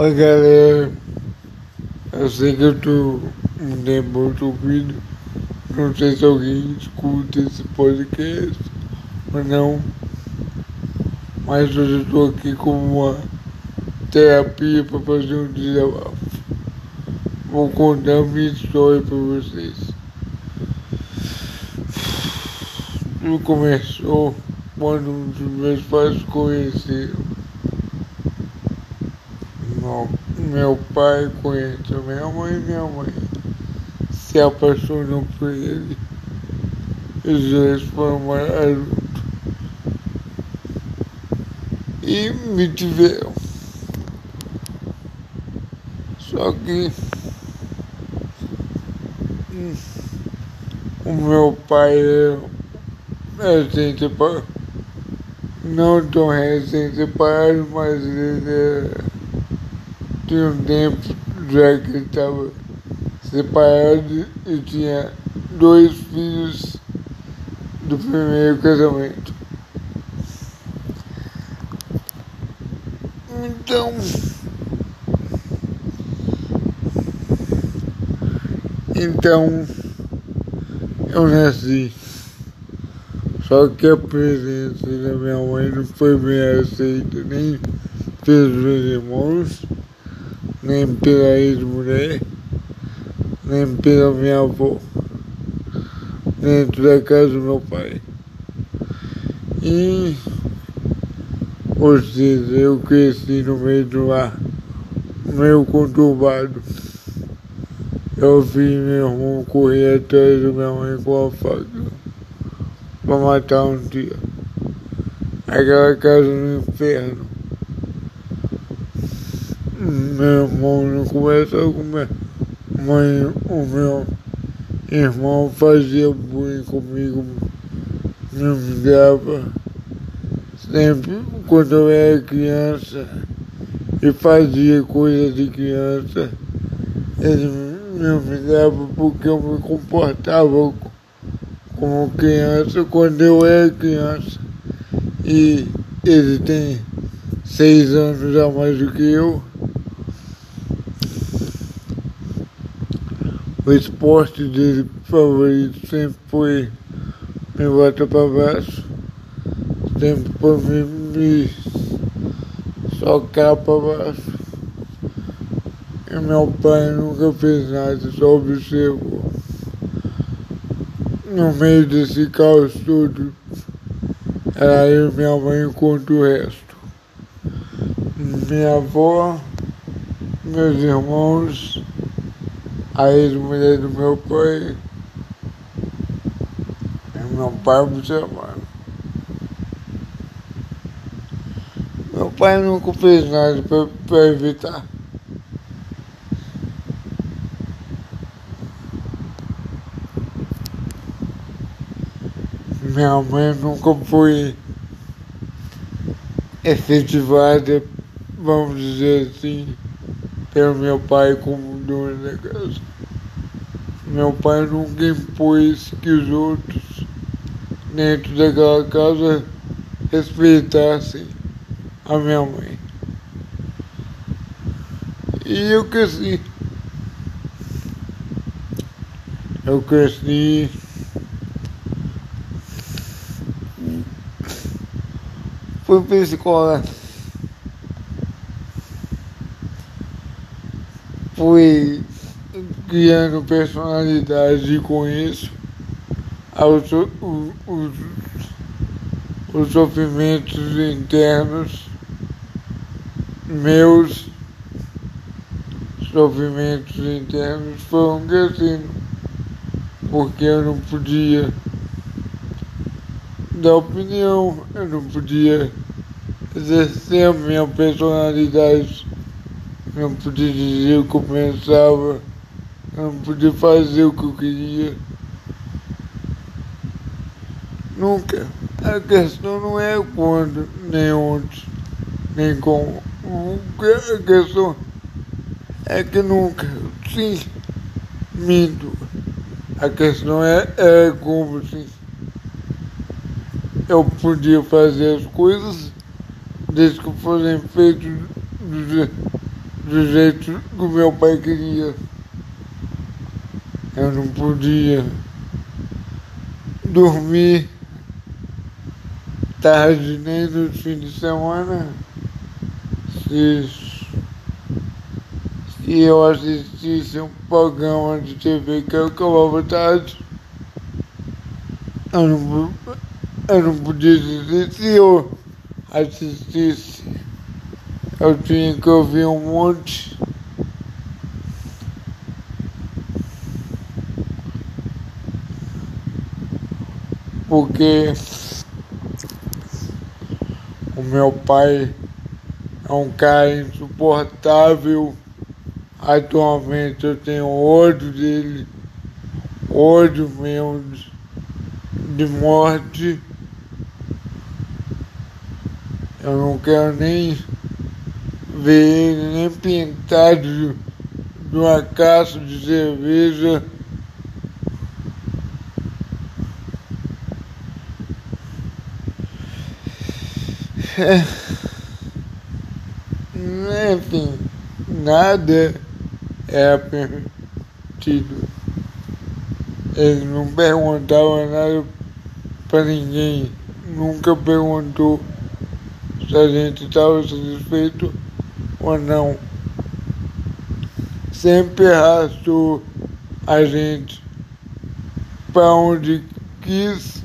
Oi galera, eu sei que eu tô um tempo ouvido, não sei se alguém escuta esse podcast ou não, mas hoje eu tô aqui como uma terapia para fazer um desabafo. Vou contar minha história para vocês. Tudo começou quando dos meus pais conheceram. Meu, meu pai conheceu minha mãe minha mãe se apaixonou por ele. Os dois foram morar juntos. E me tiveram. Só que hum, o meu pai é recém-separado. Não tão recém-separado, mas ele é, tinha um tempo já que estava separado e tinha dois filhos do primeiro casamento. Então, então eu nasci. Só que a presença da minha mãe não foi bem aceita nem pelos meus irmãos, nem pela ex-mulher, nem pela minha avó, dentro da casa do meu pai. E, ou seja, eu cresci no meio do mar, meio conturbado. Eu vi meu irmão correr atrás da minha mãe com a faca para matar um dia. Aquela casa no inferno. Meu irmão não começa com minha mãe, o meu irmão fazia bullying comigo, me dava. Sempre quando eu era criança e fazia coisa de criança, ele me dava porque eu me comportava como criança quando eu era criança. E ele tem seis anos a mais do que eu. O esporte dele favorito sempre foi me botar para baixo, sempre foi me, me socar para baixo. E meu pai nunca fez nada, só observou no meio desse caos todo, era eu e minha mãe contra o resto. Minha avó, meus irmãos, a ex-mulher do meu pai, meu pai chamando. Meu pai nunca fez nada para evitar. minha mãe nunca foi efetivada, vamos dizer assim, pelo meu pai como dono da casa. Meu pai nunca impôs que os outros dentro daquela casa respeitassem a minha mãe. E eu cresci. Eu cresci fui para escola. Fui criando personalidade com isso. Os, os, os sofrimentos internos meus sofrimentos internos foram crescendo porque eu não podia dar opinião, eu não podia exercer a minha personalidade, não podia dizer o que eu pensava, não podia fazer o que eu queria. Nunca. A questão não é quando, nem onde, nem como. A questão é que nunca. Sim, minto. A questão é, é como sim eu podia fazer as coisas desde que fossem feitas do, do jeito que meu pai queria. Eu não podia dormir tarde nem no fim de semana. Se, se eu assistisse um programa de TV que eu acabava tarde, eu não, eu não podia dizer se eu assistisse. Eu tinha que ouvir um monte. Porque o meu pai é um cara insuportável. Atualmente eu tenho ódio dele, ódio mesmo de morte. Eu não quero nem ver ele nem pintado de uma caixa de cerveja. Enfim, nada é permitido. Ele não perguntava nada para ninguém, nunca perguntou se a gente estava satisfeito ou não. Sempre arrastou a gente para onde quis,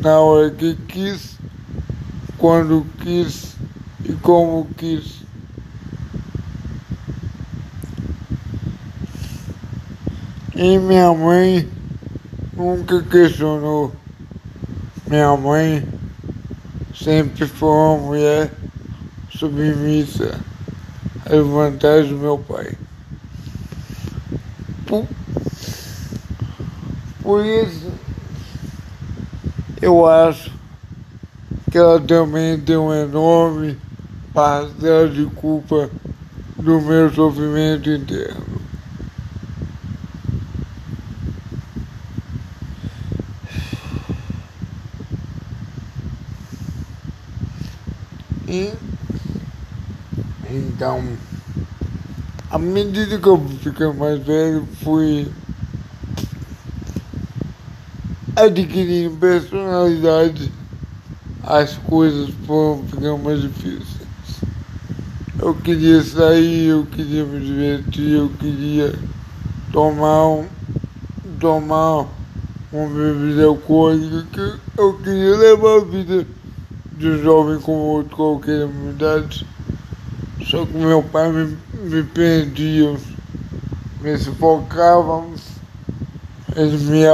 na hora que quis, quando quis e como quis. E minha mãe nunca questionou. Minha mãe sempre foi uma mulher submissa às vantagens do meu pai. Por, por isso, eu acho que ela também tem um enorme parcela de culpa do meu sofrimento interno. E então, à medida que eu fiquei mais velho, fui adquirindo personalidade, as coisas foram ficando mais difíceis. Eu queria sair, eu queria me divertir, eu queria tomar um, tomar uma bebida alcoólica, eu queria levar a vida de um jovem como outro qualquer idade. Só que meu pai me, me perdia, me sufocava, ele me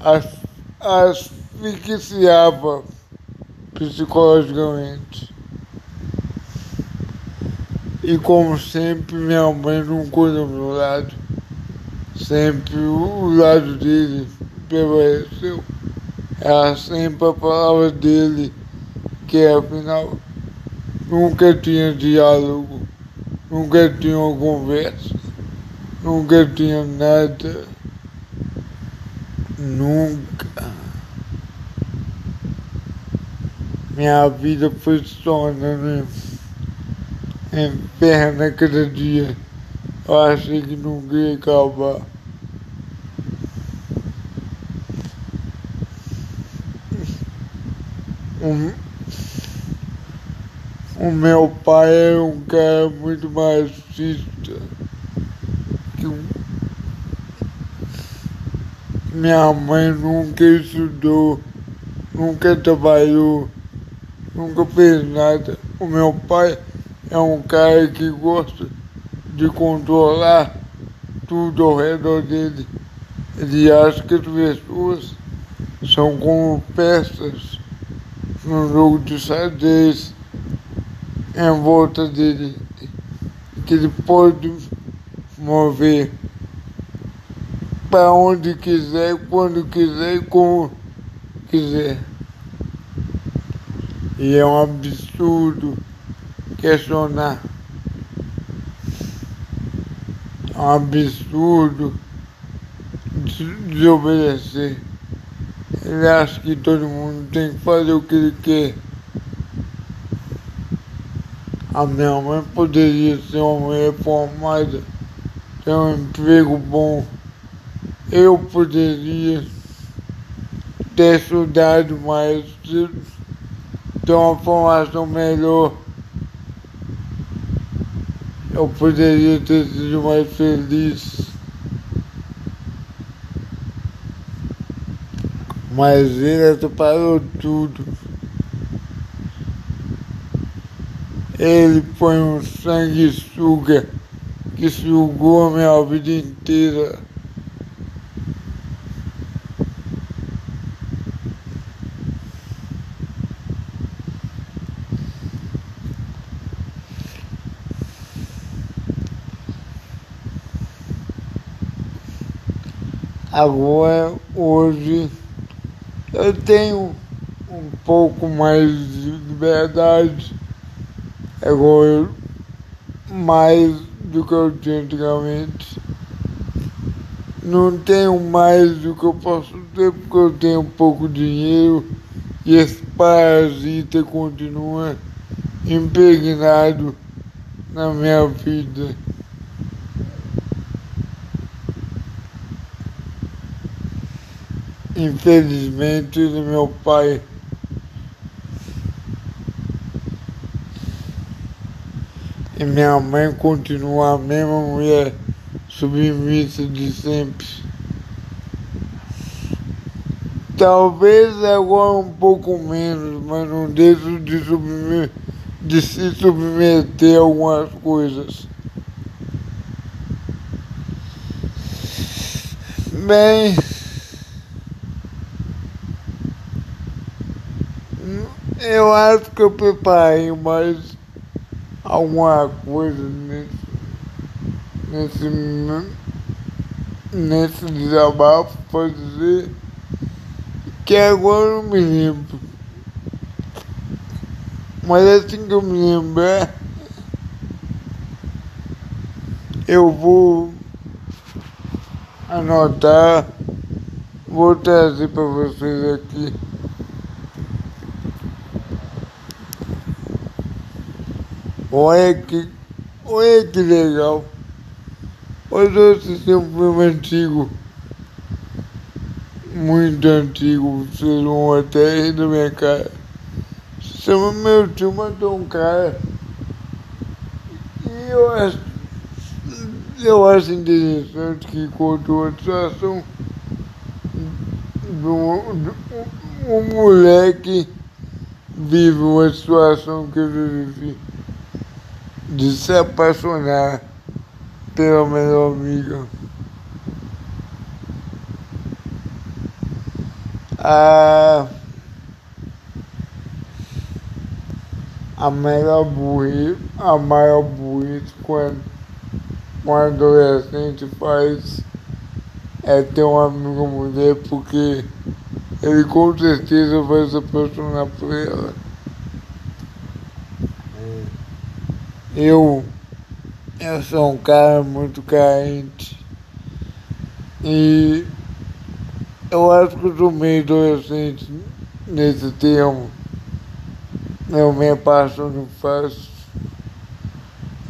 as, asfixiava psicologicamente. E como sempre, minha mãe nunca do meu lado. Sempre o lado dele prevaleceu. Era sempre a palavra dele que afinal nunca tinha diálogo, nunca tinha conversa, nunca tinha nada, nunca. Minha vida foi se tornando inferno a cada dia. Eu achei que nunca ia acabar. Um, o meu pai é um cara muito machista. Minha mãe nunca estudou, nunca trabalhou, nunca fez nada. O meu pai é um cara que gosta de controlar tudo ao redor dele. Ele acha que as pessoas são como peças no jogo de xadrez em volta dele, que ele pode mover para onde quiser, quando quiser e como quiser. E é um absurdo questionar. É um absurdo desobedecer. Ele acha que todo mundo tem que fazer o que ele quer. A minha mãe poderia ser uma mulher formada, ter um emprego bom. Eu poderia ter estudado mais, uma formação melhor. Eu poderia ter sido mais feliz. Mas ele atrapalhou tudo. Ele foi um sanguessuga que sugou a minha vida inteira. Agora, hoje, eu tenho um pouco mais de liberdade agora mais do que eu tinha antigamente. Não tenho mais do que eu posso ter porque eu tenho pouco dinheiro e esse parasita continua impregnado na minha vida. Infelizmente, meu pai E minha mãe continua a mesma mulher submissa de sempre. Talvez agora um pouco menos, mas não deixo de, de se submeter a algumas coisas. Bem, eu acho que eu preparei mais alguma coisa nesse, nesse, nesse desabafo para dizer que agora eu me lembro. Mas assim que eu me lembrar, eu vou anotar, vou trazer para vocês aqui. Olha que, olha que legal. Hoje eu assisti um filme antigo, muito antigo, vocês vão até rir da minha cara. Chama Meu Tio Matou um Cara. E eu acho, eu acho interessante que contou a situação de um, um moleque vive uma situação que eu vivi de se apaixonar pela melhor amiga. A, a melhor burrice, a maior burrice quando um adolescente faz é ter uma amiga mulher porque ele com certeza vai se apaixonar por ela. Eu, eu sou um cara muito carente e eu acho que eu sou meio adolescente nesse termo. Eu me apaixono fácil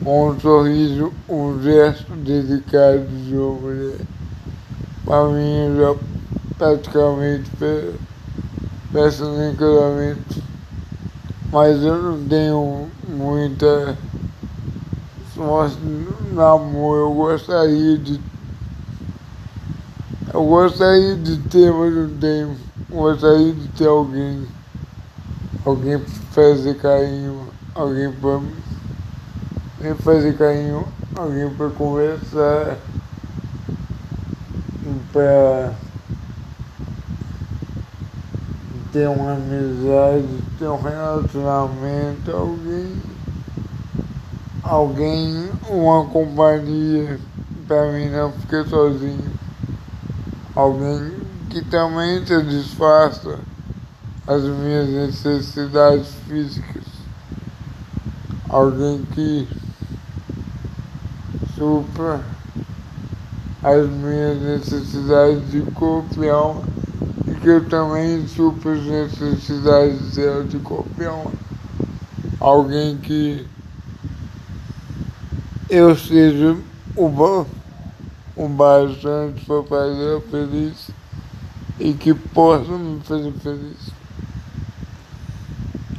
com um sorriso, um gesto dedicado de uma mulher. Para mim, já praticamente peço nem casamento, mas eu não tenho muita nossa, namoro, eu gostaria de. Eu gostaria de ter, mas não tenho. Gostaria de ter alguém. Alguém para fazer carinho, alguém para me fazer carinho, alguém para conversar, para ter uma amizade, ter um relacionamento, alguém alguém, uma companhia para mim não ficar sozinho. Alguém que também satisfaça as minhas necessidades físicas. Alguém que supra as minhas necessidades de corpo e alma e que eu também supra as necessidades dela de corpo e alma. Alguém que eu seja o bom, o bastante para fazer feliz e que possa me fazer feliz.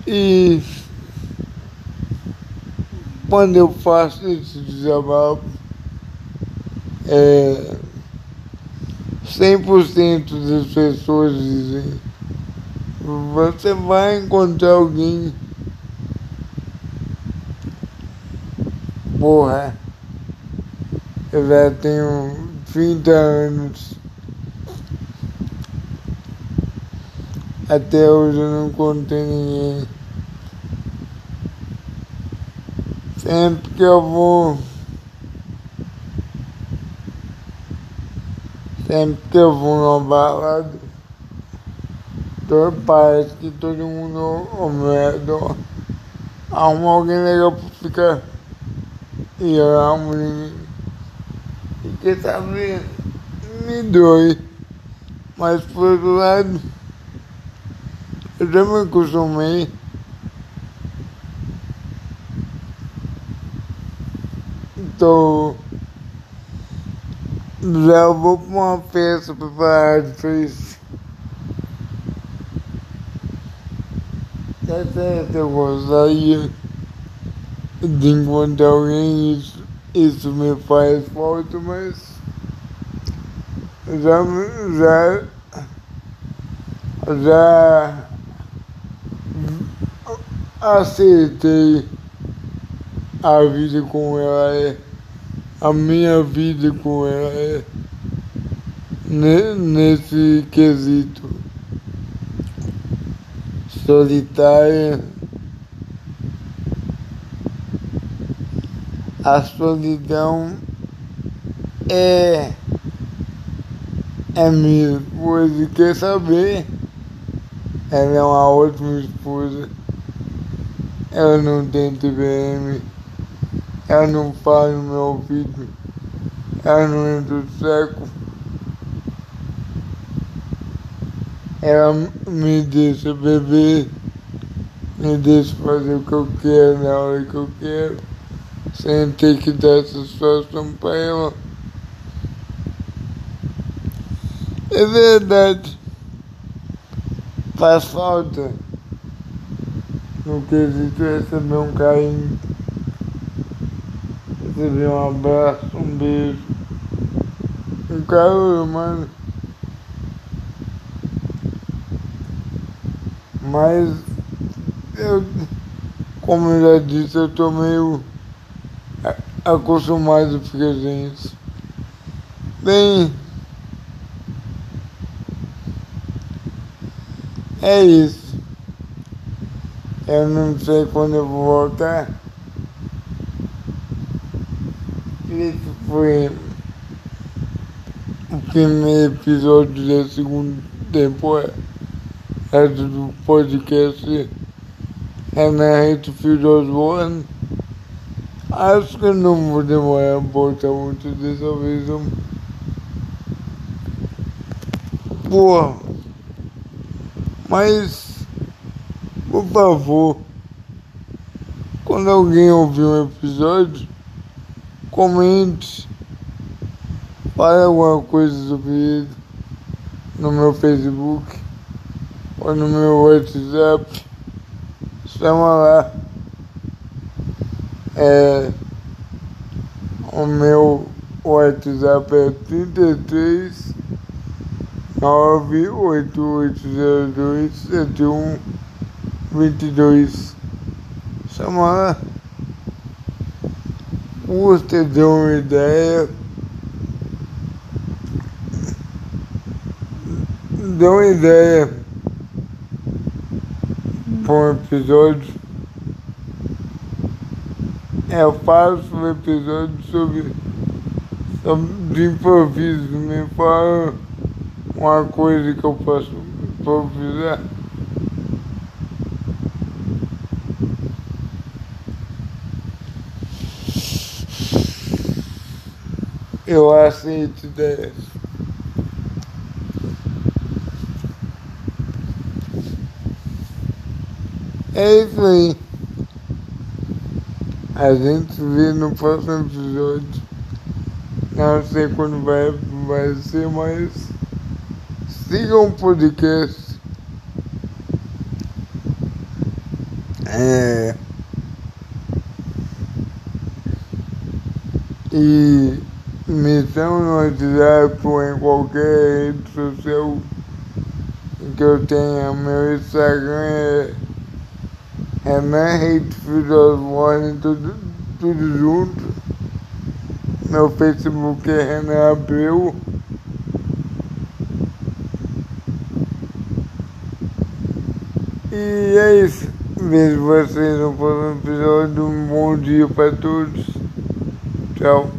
E quando eu faço esse desabafo, é, 100% das pessoas dizem você vai encontrar alguém porra eu já tenho 30 anos. Até hoje eu não contei ninguém. Sempre que eu vou Sempre que eu vou numa balada, parece que todo mundo ao meu redor. Arruma alguém legal pra ficar e eu amo ninguém. E quer saber, me dói. Mas por outro lado, eu já me acostumei. Então já vou para uma festa preparada para isso. Até eu gostaria de encontrar alguém, isso, isso me faz falta, mas já, já, já aceitei a vida como ela é a minha vida com ela é nesse quesito solitária. A solidão é, é minha esposa quer saber. Ela é uma ótima esposa. Ela não tem TVM. Ela não fala no meu ouvido. Ela não entra no seco. Ela me deixa beber, me deixa fazer o que eu quero na hora que eu quero, sem ter que dar satisfação para ela. É verdade. Faz falta no quesito receber um carinho receber um abraço, um beijo, um calor, mano. Mas eu, como eu já disse, eu tô meio acostumado a ficar sem isso. Bem, é isso. Eu não sei quando eu vou voltar. Esse foi o primeiro episódio da segunda temporada do podcast Renato Filhos Acho que não vou demorar a voltar muito dessa vez. Porra. Mas, por favor, quando alguém ouvir um episódio, comente, fale alguma coisa sobre ele no meu Facebook ou no meu WhatsApp. Chama lá. É, o meu WhatsApp é 33 98802 7122. Chama lá você deu uma ideia, deu uma ideia para um episódio. É, eu faço um episódio sobre, sobre de improviso, me fala uma coisa que eu posso improvisar. Eu aceito ideias. É isso aí. A gente vê no próximo episódio. Não sei quando vai, vai ser, mas sigam o podcast. É. E me chama no WhatsApp ou em qualquer rede social que eu tenha. Meu Instagram é Renan Hatefield Osborne, tudo, tudo junto. Meu Facebook é Renan Abreu. E é isso. Vejo vocês no próximo episódio. Um bom dia para todos. Tchau.